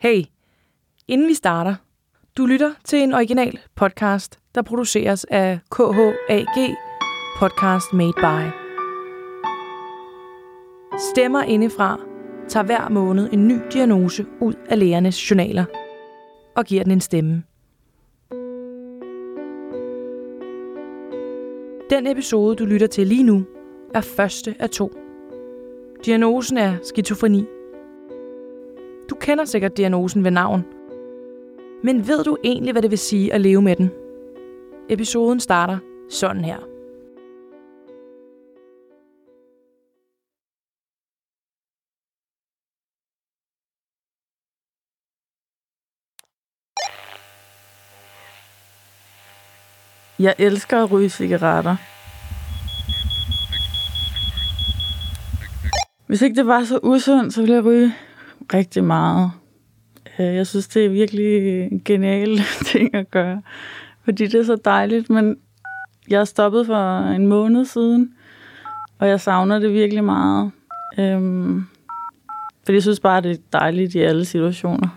Hey, inden vi starter, du lytter til en original podcast, der produceres af KHAG Podcast Made By. Stemmer indefra tager hver måned en ny diagnose ud af lægernes journaler og giver den en stemme. Den episode, du lytter til lige nu, er første af to. Diagnosen er skizofreni. Du kender sikkert diagnosen ved navn. Men ved du egentlig, hvad det vil sige at leve med den? Episoden starter sådan her. Jeg elsker at ryge cigaretter. Hvis ikke det var så usundt, så ville jeg ryge rigtig meget. Øh, jeg synes, det er virkelig en genial ting at gøre, fordi det er så dejligt, men jeg er stoppet for en måned siden, og jeg savner det virkelig meget. Øhm, fordi jeg synes bare, det er dejligt i alle situationer.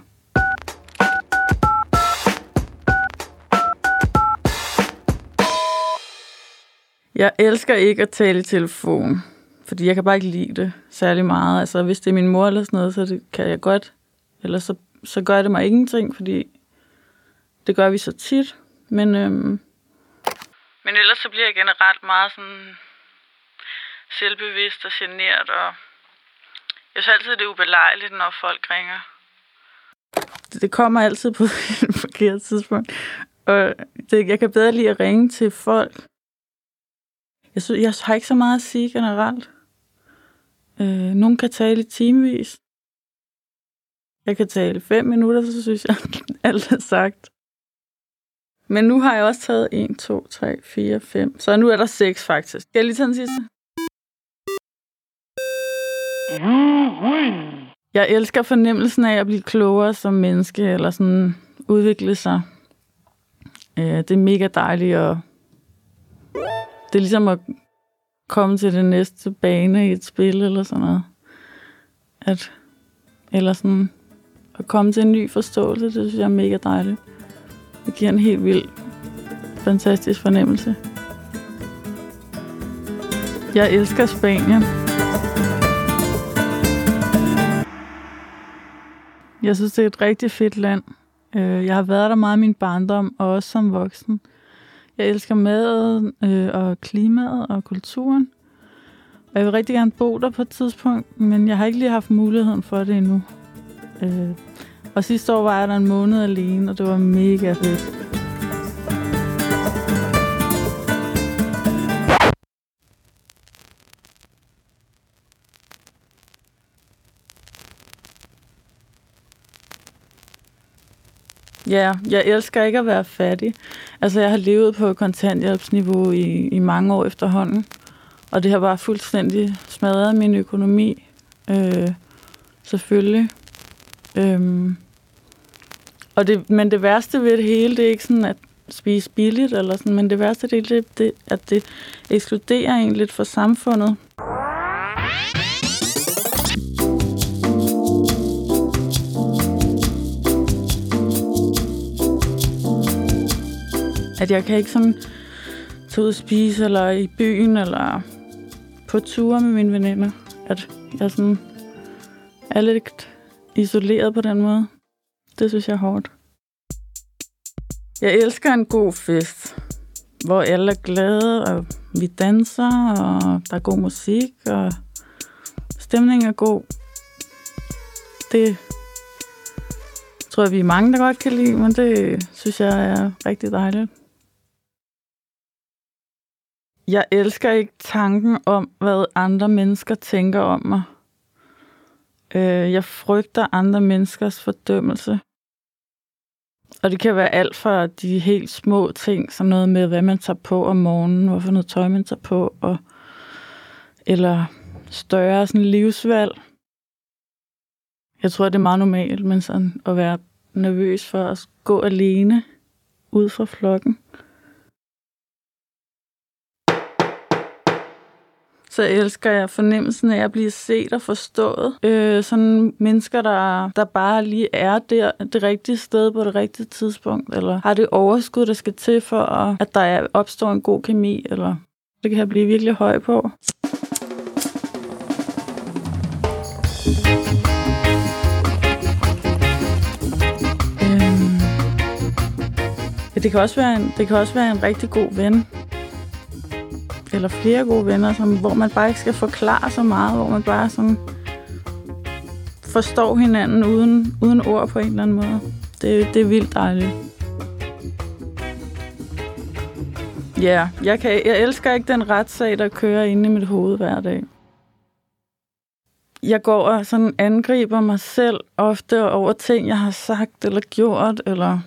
Jeg elsker ikke at tale i telefon, fordi jeg kan bare ikke lide det særlig meget. Altså, hvis det er min mor eller sådan noget, så det kan jeg godt. Ellers så, så gør det mig ingenting, fordi det gør vi så tit. Men, øhm, men ellers så bliver jeg generelt meget sådan selvbevidst og genert, og jeg synes altid, det er ubelejligt, når folk ringer. Det, det kommer altid på et forkert tidspunkt. Og det, jeg kan bedre lide at ringe til folk, jeg, synes, jeg har ikke så meget at sige generelt. Øh, nogen kan tale i timevis. Jeg kan tale fem minutter, så synes jeg, alt er sagt. Men nu har jeg også taget 1, 2, 3, 4, 5. Så nu er der 6 faktisk. Skal jeg lige tage den sidste? Jeg elsker fornemmelsen af at blive klogere som menneske, eller sådan udvikle sig. Øh, det er mega dejligt og det er ligesom at komme til det næste bane i et spil eller sådan noget. At, eller sådan at komme til en ny forståelse, det synes jeg er mega dejligt. Det giver en helt vild, fantastisk fornemmelse. Jeg elsker Spanien. Jeg synes, det er et rigtig fedt land. Øh, jeg har været der meget i min barndom, og også som voksen. Jeg elsker maden øh, og klimaet og kulturen. Og jeg vil rigtig gerne bo der på et tidspunkt, men jeg har ikke lige haft muligheden for det endnu. Øh, og sidste år var jeg der en måned alene, og det var mega fedt. Ja, jeg elsker ikke at være fattig. Altså, jeg har levet på kontanthjælpsniveau i, i mange år efterhånden. Og det har bare fuldstændig smadret min økonomi. Øh, selvfølgelig. Øhm, og det, men det værste ved det hele, det er ikke sådan at spise billigt, eller sådan, men det værste det er, det, det, at det ekskluderer en lidt fra samfundet. At jeg kan ikke sådan tage ud og spise, eller i byen, eller på ture med mine veninder. At jeg sådan er lidt isoleret på den måde. Det synes jeg er hårdt. Jeg elsker en god fest, hvor alle er glade, og vi danser, og der er god musik, og stemningen er god. Det tror jeg, vi er mange, der godt kan lide, men det synes jeg er rigtig dejligt. Jeg elsker ikke tanken om, hvad andre mennesker tænker om mig. Øh, jeg frygter andre menneskers fordømmelse. Og det kan være alt fra de helt små ting, som noget med, hvad man tager på om morgenen, hvorfor noget tøj man tager på, og, eller større sådan livsvalg. Jeg tror, det er meget normalt, men sådan at være nervøs for at gå alene ud fra flokken. Så elsker jeg fornemmelsen af at blive set og forstået. Øh, sådan mennesker, der, der bare lige er der, det rigtige sted på det rigtige tidspunkt, eller har det overskud, der skal til for, at der opstår en god kemi, eller det kan jeg blive virkelig høj på. Øhm. det kan, også være en, det kan også være en rigtig god ven, eller flere gode venner, som, hvor man bare ikke skal forklare så meget, hvor man bare sådan forstår hinanden uden, uden ord på en eller anden måde. Det, det er vildt dejligt. Ja, yeah, jeg, kan, jeg elsker ikke den retssag, der kører inde i mit hoved hver dag. Jeg går og sådan angriber mig selv ofte over ting, jeg har sagt eller gjort, eller...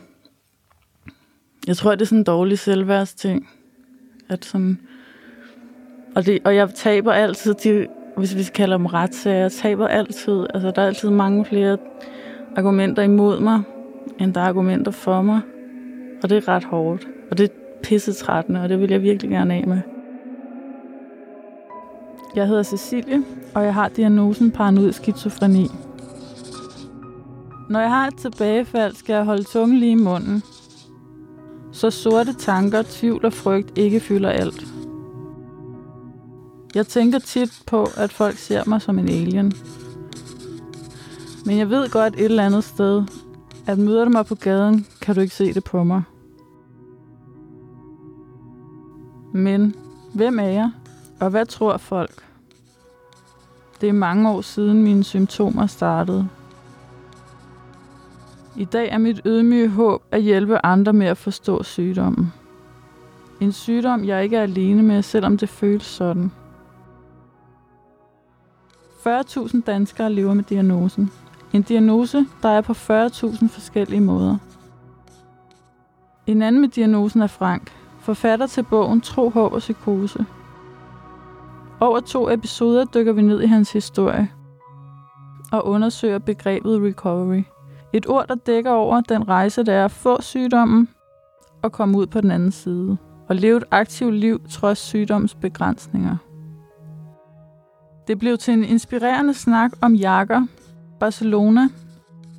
Jeg tror, det er sådan en dårlig selvværdsting. At sådan, og, det, og jeg taber altid, de, hvis vi kalder dem retssager, jeg taber altid. Altså, der er altid mange flere argumenter imod mig, end der er argumenter for mig. Og det er ret hårdt. Og det er pissetrættende, og det vil jeg virkelig gerne af med. Jeg hedder Cecilie, og jeg har diagnosen paranoid skizofreni. Når jeg har et tilbagefald, skal jeg holde tungen lige i munden. Så sorte tanker, tvivl og frygt ikke fylder alt. Jeg tænker tit på, at folk ser mig som en alien. Men jeg ved godt et eller andet sted, at møder du mig på gaden, kan du ikke se det på mig. Men hvem er jeg, og hvad tror folk? Det er mange år siden mine symptomer startede. I dag er mit ydmyge håb at hjælpe andre med at forstå sygdommen. En sygdom, jeg ikke er alene med, selvom det føles sådan. 40.000 danskere lever med diagnosen. En diagnose, der er på 40.000 forskellige måder. En anden med diagnosen er Frank, forfatter til bogen Tro, Håb og Psykose. Over to episoder dykker vi ned i hans historie og undersøger begrebet recovery. Et ord, der dækker over den rejse, der er at få sygdommen og komme ud på den anden side og leve et aktivt liv trods sygdommens begrænsninger. Det blev til en inspirerende snak om jakker, Barcelona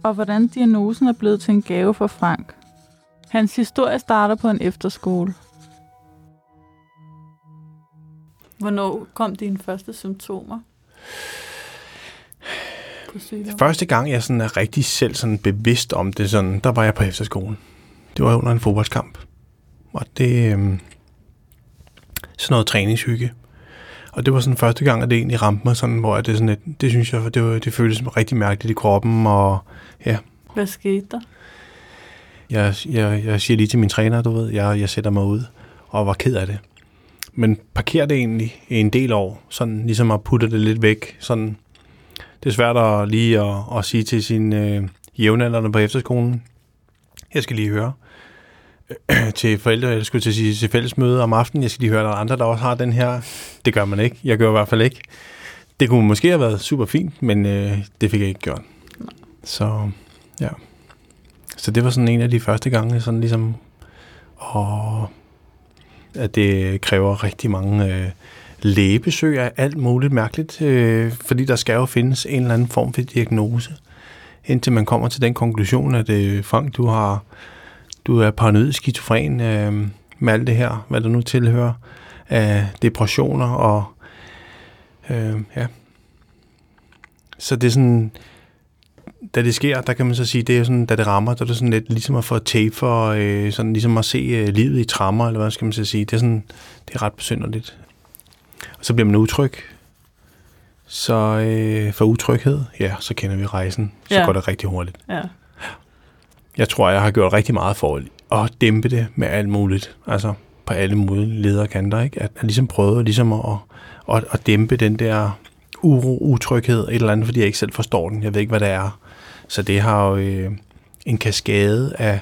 og hvordan diagnosen er blevet til en gave for Frank. Hans historie starter på en efterskole. Hvornår kom dine første symptomer? Første gang, jeg sådan er rigtig selv sådan bevidst om det, sådan, der var jeg på efterskolen. Det var under en fodboldskamp. Og det... Øhm, sådan noget træningshygge. Og det var sådan første gang, at det egentlig ramte mig sådan, hvor det sådan et, det synes jeg, det, var, det føltes rigtig mærkeligt i kroppen, og ja. Hvad skete der? Jeg, jeg, jeg siger lige til min træner, du ved, jeg, jeg sætter mig ud, og var ked af det. Men parkerer det egentlig i en del år, sådan ligesom at putte det lidt væk, sådan, det er svært at lige at, at sige til sine øh, jævnaldrende på efterskolen, jeg skal lige høre, til forældre, jeg skulle til at sige til fællesmøde om aftenen. Jeg skal lige høre, der er andre, der også har den her. Det gør man ikke. Jeg gør i hvert fald ikke. Det kunne måske have været super fint, men øh, det fik jeg ikke gjort. Så ja. Så det var sådan en af de første gange, sådan ligesom, og at det kræver rigtig mange øh, lægebesøg af alt muligt mærkeligt, øh, fordi der skal jo findes en eller anden form for diagnose, indtil man kommer til den konklusion, at øh, Frank, du har du er paranoid skizofren øh, med alt det her, hvad der nu tilhører af depressioner og øh, ja. Så det er sådan, da det sker, der kan man så sige, det er sådan, da det rammer, der er det sådan lidt ligesom at få tape for, øh, sådan ligesom at se øh, livet i trammer, eller hvad skal man så sige. Det er sådan, det er ret besynderligt. Og så bliver man utryg. Så øh, for utryghed, ja, så kender vi rejsen. Så ja. går det rigtig hurtigt. Ja. Jeg tror, jeg har gjort rigtig meget for at dæmpe det med alt muligt. Altså på alle mulige lederkanter, ikke? At jeg ligesom prøvede ligesom at, at, at dæmpe den der uro, utryghed, et eller andet, fordi jeg ikke selv forstår den. Jeg ved ikke, hvad det er. Så det har jo øh, en kaskade af,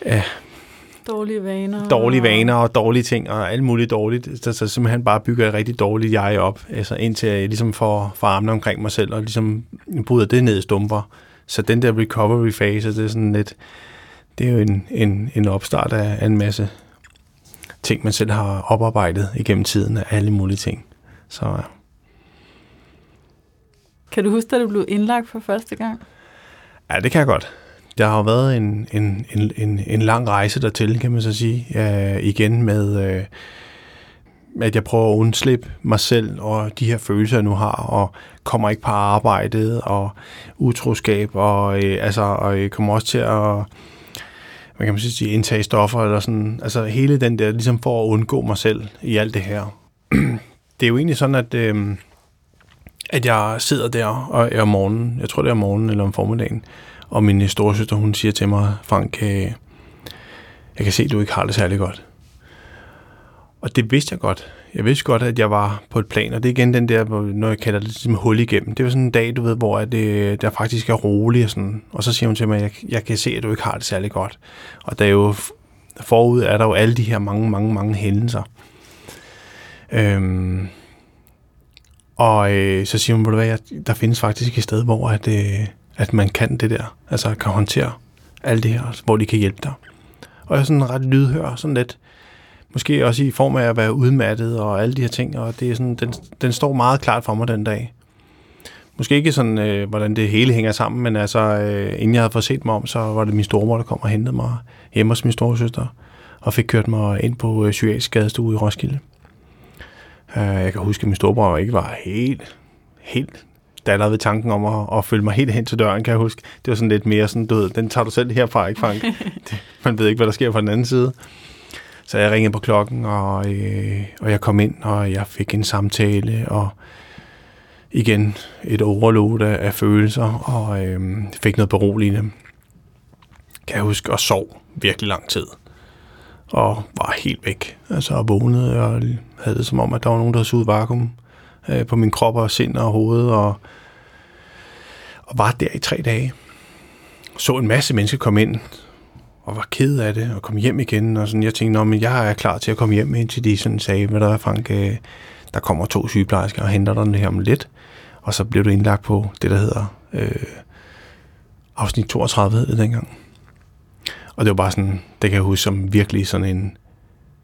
af Dårlige vaner. Dårlige vaner og dårlige ting, og alt muligt dårligt. Så, så simpelthen bare bygger et rigtig dårligt jeg op, altså indtil jeg ligesom får, får armene omkring mig selv, og ligesom bryder det ned i stumper. Så den der recovery fase, det er sådan lidt, det er jo en, en, en opstart af, af en masse ting, man selv har oparbejdet igennem tiden af alle mulige ting. Så ja. Kan du huske, da du blev indlagt for første gang? Ja, det kan jeg godt. Der har jo været en, en, en, en, en lang rejse dertil, kan man så sige. Ja, igen med, øh, at jeg prøver at undslippe mig selv og de her følelser, jeg nu har, og kommer ikke på arbejdet, og utroskab, og, øh, altså, og øh, kommer også til at man kan man sige, indtage stoffer, eller sådan, altså hele den der, ligesom for at undgå mig selv i alt det her. det er jo egentlig sådan, at, øh, at jeg sidder der og er om morgenen, jeg tror det er om morgenen eller om formiddagen, og min storesøster, hun siger til mig, Frank, øh, jeg kan se, at du ikke har det særlig godt. Og det vidste jeg godt. Jeg vidste godt, at jeg var på et plan, og det er igen den der, når jeg kalder det ligesom hul igennem. Det var sådan en dag, du ved, hvor det, øh, der faktisk er roligt og sådan. Og så siger hun til mig, at jeg, jeg kan se, at du ikke har det særlig godt. Og der er jo forud er der jo alle de her mange, mange, mange hændelser. Øhm, og øh, så siger hun, hvad, jeg, der findes faktisk et sted, hvor at, øh, at man kan det der, altså kan håndtere alt det her, hvor de kan hjælpe dig. Og jeg er sådan ret lydhør, sådan lidt, måske også i form af at være udmattet og alle de her ting, og det er sådan, den, den står meget klart for mig den dag. Måske ikke sådan, øh, hvordan det hele hænger sammen, men altså, øh, inden jeg havde fået set mig om, så var det min stormor, der kom og hentede mig hjemme hos min storesøster, og fik kørt mig ind på øh, psykiatrisk skadestue i Roskilde. Uh, jeg kan huske, at min storebror ikke var helt, helt daller ved tanken om at, at følge mig helt hen til døren, kan jeg huske. Det var sådan lidt mere sådan, du ved, den tager du selv herfra, ikke Frank? det, man ved ikke, hvad der sker på den anden side. Så jeg ringede på klokken, og, øh, og jeg kom ind, og jeg fik en samtale, og igen et overload af, af følelser, og øh, fik noget beroligende. Kan jeg huske, og sov virkelig lang tid. Og var helt væk. Altså, og vågnede, og havde det som om, at der var nogen, der havde suget vakuum øh, på min krop og sind og hoved, og, og var der i tre dage. Så en masse mennesker komme ind, og var ked af det, og kom hjem igen, og sådan, jeg tænkte, men jeg er klar til at komme hjem, indtil de sådan sagde, hvad der er, Frank, øh, der kommer to sygeplejersker og henter dig her om lidt, og så blev du indlagt på det, der hedder øh, afsnit 32, hed det dengang. Og det var bare sådan, det kan jeg huske som virkelig sådan en,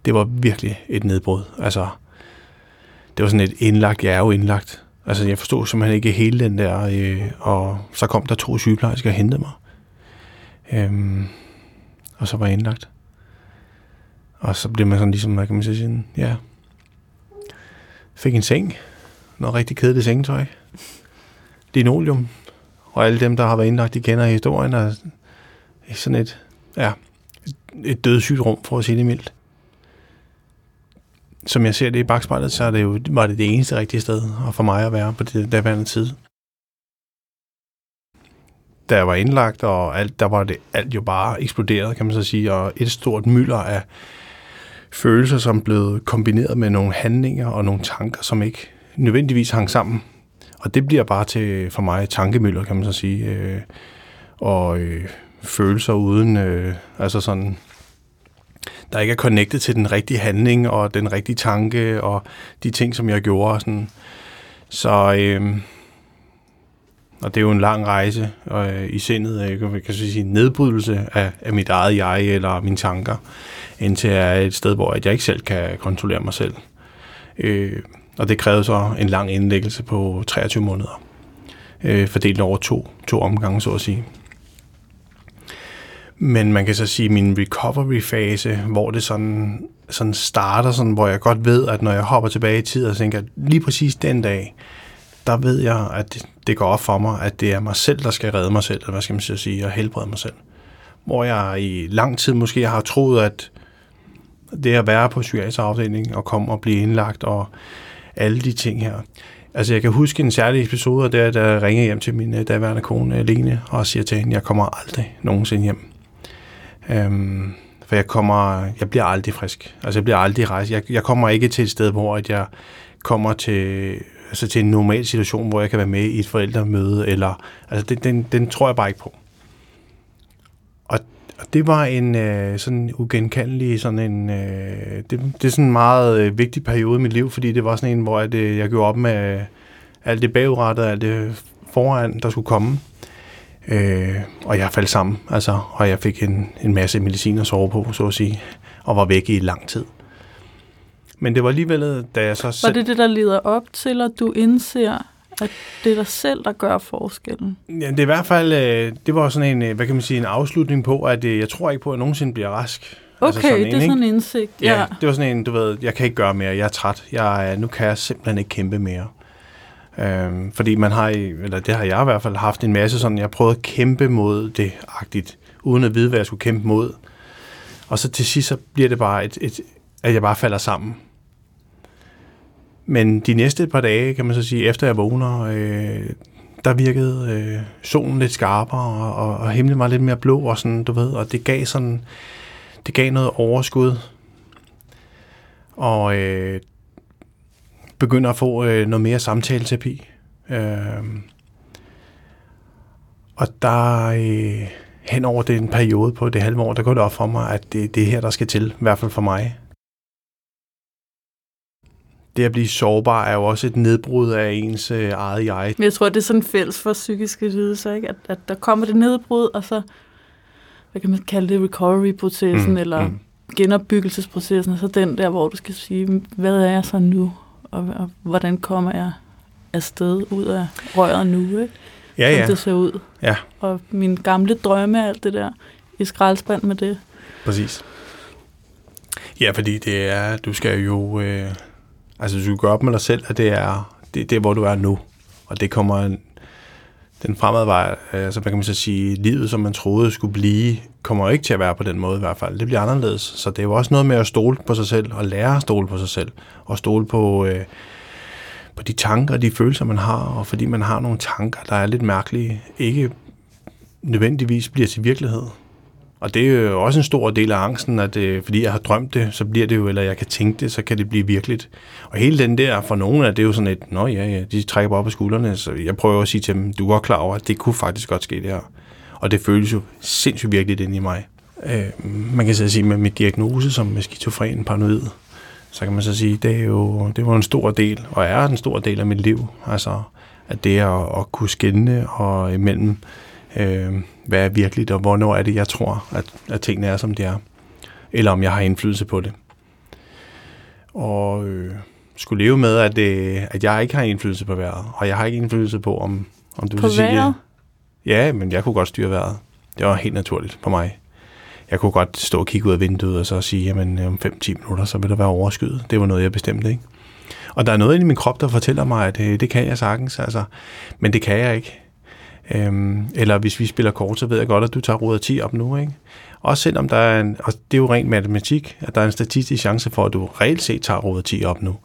det var virkelig et nedbrud. Altså, det var sådan et indlagt, jeg er jo indlagt. Altså, jeg forstod simpelthen ikke hele den der, øh, og så kom der to sygeplejersker og hentede mig. Øhm, og så var jeg indlagt. Og så blev man sådan ligesom, hvad kan man sige, ja, fik en seng, noget rigtig kedeligt sengetøj, linoleum, og alle dem, der har været indlagt, de kender historien, og sådan et, ja, et dødssygt rum, for at sige det mildt. Som jeg ser det i bagspejlet, så er det jo, var det det eneste rigtige sted for mig at være på det daværende tid da jeg var indlagt, og alt, der var det alt jo bare eksploderet, kan man så sige, og et stort mylder af følelser, som blev kombineret med nogle handlinger og nogle tanker, som ikke nødvendigvis hang sammen. Og det bliver bare til, for mig, tankemøller, kan man så sige, øh, og øh, følelser uden, øh, altså sådan, der ikke er connected til den rigtige handling og den rigtige tanke og de ting, som jeg gjorde. Sådan. Så øh, og det er jo en lang rejse øh, i sindet, jeg kan, kan sige, nedbrydelse af, af mit eget jeg eller mine tanker, indtil jeg er et sted, hvor jeg ikke selv kan kontrollere mig selv. Øh, og det krævede så en lang indlæggelse på 23 måneder, øh, fordelt over to, to omgange, så at sige. Men man kan så sige, at min recovery-fase, hvor det sådan, sådan starter, sådan, hvor jeg godt ved, at når jeg hopper tilbage i tid og tænker, lige præcis den dag, der ved jeg, at det går op for mig, at det er mig selv, der skal redde mig selv, eller hvad skal man sige, og helbrede mig selv. Hvor jeg i lang tid måske har troet, at det at være på psykiatrisk afdeling og komme og blive indlagt og alle de ting her. Altså jeg kan huske en særlig episode, der da jeg ringer hjem til min øh, daværende kone, øh, Lene, og siger til hende, jeg kommer aldrig nogensinde hjem. Øhm, for jeg kommer, jeg bliver aldrig frisk. Altså jeg bliver aldrig rejst. Jeg, jeg kommer ikke til et sted, hvor at jeg kommer til altså til en normal situation, hvor jeg kan være med i et forældremøde, eller, altså det, den, den tror jeg bare ikke på. Og, og det var en øh, sådan ugenkendelig, sådan en, øh, det, det er sådan en meget øh, vigtig periode i mit liv, fordi det var sådan en, hvor at, øh, jeg gjorde op med alt det bagudrettede, alt det foran, der skulle komme. Øh, og jeg faldt sammen, altså, og jeg fik en, en masse medicin at sove på, så at sige, og var væk i lang tid. Men det var alligevel, da jeg så Var selv... det det, der leder op til, at du indser, at det er dig selv, der gør forskellen? Ja, det er i hvert fald, øh, det var sådan en, øh, hvad kan man sige, en afslutning på, at øh, jeg tror ikke på, at jeg nogensinde bliver rask. Okay, altså det er sådan en indsigt. Ja, Ja. det var sådan en, du ved, jeg kan ikke gøre mere, jeg er træt. Jeg, nu kan jeg simpelthen ikke kæmpe mere. Øhm, fordi man har, eller det har jeg i hvert fald haft en masse sådan, jeg prøvet at kæmpe mod det agtigt, uden at vide, hvad jeg skulle kæmpe mod. Og så til sidst, så bliver det bare, et, et, at jeg bare falder sammen. Men de næste par dage, kan man så sige, efter jeg vågner, øh, der virkede øh, solen lidt skarpere, og, og, og himlen var lidt mere blå, og sådan, du ved, og det gav sådan, det gav noget overskud. Og øh, begynder at få øh, noget mere samtaleterapi. Øh, og der øh, hen over den periode på det halve år, der går det op for mig, at det, det er her, der skal til, i hvert fald for mig. Det at blive sårbar er jo også et nedbrud af ens øh, eget jeg. Men jeg tror, det er sådan fælles for psykiske lidelser, ikke? At, at der kommer det nedbrud, og så, hvad kan man kalde det, recovery-processen, mm, eller mm. genopbyggelsesprocessen, og så den der, hvor du skal sige, hvad er jeg så nu, og, og hvordan kommer jeg afsted ud af røret nu, ikke? Ja, Som ja, det ser ud. Ja. Og mine gamle drømme, alt det der, i skraldespand med det. præcis. Ja, fordi det er, du skal jo, øh, altså du skal gøre op med dig selv, at det er, det, det er, hvor du er nu. Og det kommer, en- den fremad vej, altså hvad kan man så sige, livet, som man troede skulle blive, kommer ikke til at være på den måde i hvert fald. Det bliver anderledes. Så det er jo også noget med at stole på sig selv, og lære at stole på sig selv, og stole på, øh, på de tanker og de følelser, man har, og fordi man har nogle tanker, der er lidt mærkelige, ikke nødvendigvis bliver til virkelighed. Og det er jo også en stor del af angsten, at øh, fordi jeg har drømt det, så bliver det jo, eller jeg kan tænke det, så kan det blive virkeligt. Og hele den der, for nogen er det er jo sådan et, nå ja, ja, de trækker bare op af skuldrene, så jeg prøver at sige til dem, du er klar over, at det kunne faktisk godt ske det her. Og det føles jo sindssygt virkeligt inde i mig. Øh, man kan så sige med mit diagnose som med skizofren paranoid, så kan man så sige, det er jo det var en stor del, og er en stor del af mit liv. Altså, at det er at, at kunne skelne og imellem, øh, hvad er virkeligt, og hvornår er det, jeg tror, at, at tingene er, som de er. Eller om jeg har indflydelse på det. Og øh, skulle leve med, at, øh, at jeg ikke har indflydelse på vejret, og jeg har ikke indflydelse på, om, om du På vil sige... vejret? Ja, men jeg kunne godt styre vejret. Det var helt naturligt for mig. Jeg kunne godt stå og kigge ud af vinduet og så sige, jamen om 5-10 minutter, så vil der være overskyet. Det var noget, jeg bestemte, ikke? Og der er noget i min krop, der fortæller mig, at øh, det kan jeg sagtens, altså. Men det kan jeg ikke. Øhm, eller hvis vi spiller kort, så ved jeg godt, at du tager råd 10 op nu, ikke? Også selvom der er en, og det er jo rent matematik, at der er en statistisk chance for, at du reelt set tager råd 10 op nu.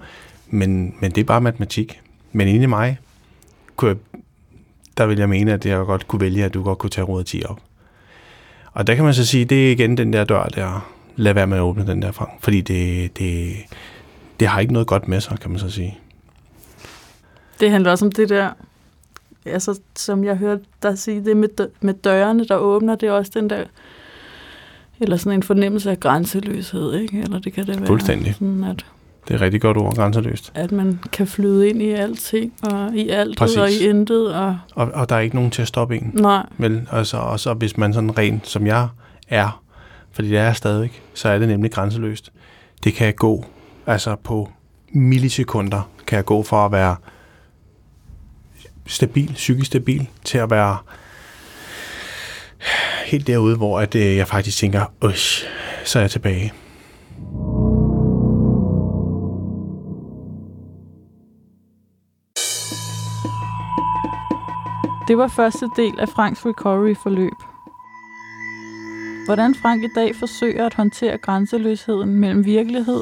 Men, men det er bare matematik. Men inde i mig, kunne jeg, der vil jeg mene, at jeg godt kunne vælge, at du godt kunne tage råd 10 op. Og der kan man så sige, det er igen den der dør der, lad være med at åbne den der frem, fordi det, det, det har ikke noget godt med sig, kan man så sige. Det handler også om det der, altså, som jeg hørte dig sige, det med, med dørene, der åbner, det er også den der, eller sådan en fornemmelse af grænseløshed, ikke? Eller det kan det være. Fuldstændig. Sådan at, Det er et rigtig godt ord, grænseløst. at man kan flyde ind i alting, og i alt og i intet, og Og, og der er ikke nogen til at stoppe en. nej, Vel, altså, og så hvis man sådan rent, som jeg er, fordi det er jeg stadig, så er det nemlig grænseløst. Det kan jeg gå, altså på millisekunder, kan jeg gå fra at være stabil, psykisk stabil, til at være helt derude, hvor at, øh, jeg faktisk tænker, øh, så er jeg tilbage. Det var første del af Franks recovery-forløb. Hvordan Frank i dag forsøger at håndtere grænseløsheden mellem virkelighed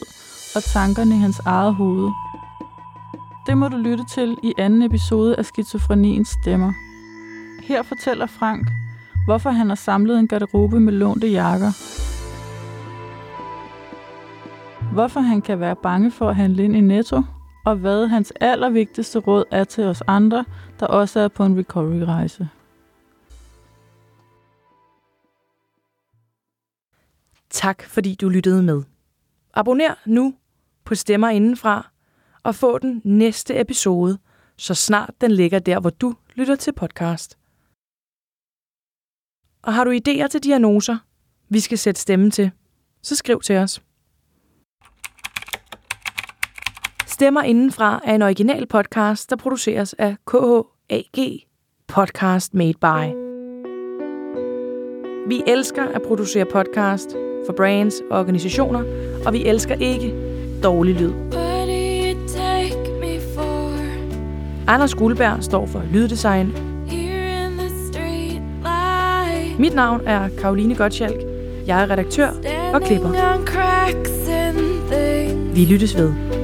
og tankerne i hans eget hoved. Det må du lytte til i anden episode af Skizofreniens stemmer. Her fortæller Frank, hvorfor han har samlet en garderobe med lånte jakker. Hvorfor han kan være bange for at handle ind i Netto, og hvad hans allervigtigste råd er til os andre, der også er på en recovery-rejse. Tak fordi du lyttede med. Abonner nu på Stemmer Indenfra og få den næste episode, så snart den ligger der, hvor du lytter til podcast. Og har du idéer til diagnoser, vi skal sætte stemme til, så skriv til os. Stemmer Indenfra er en original podcast, der produceres af KHAG Podcast Made By. Vi elsker at producere podcast for brands og organisationer, og vi elsker ikke dårlig lyd. Anders Guldberg står for Lyddesign. Mit navn er Karoline Gottschalk. Jeg er redaktør og klipper. Vi lyttes ved.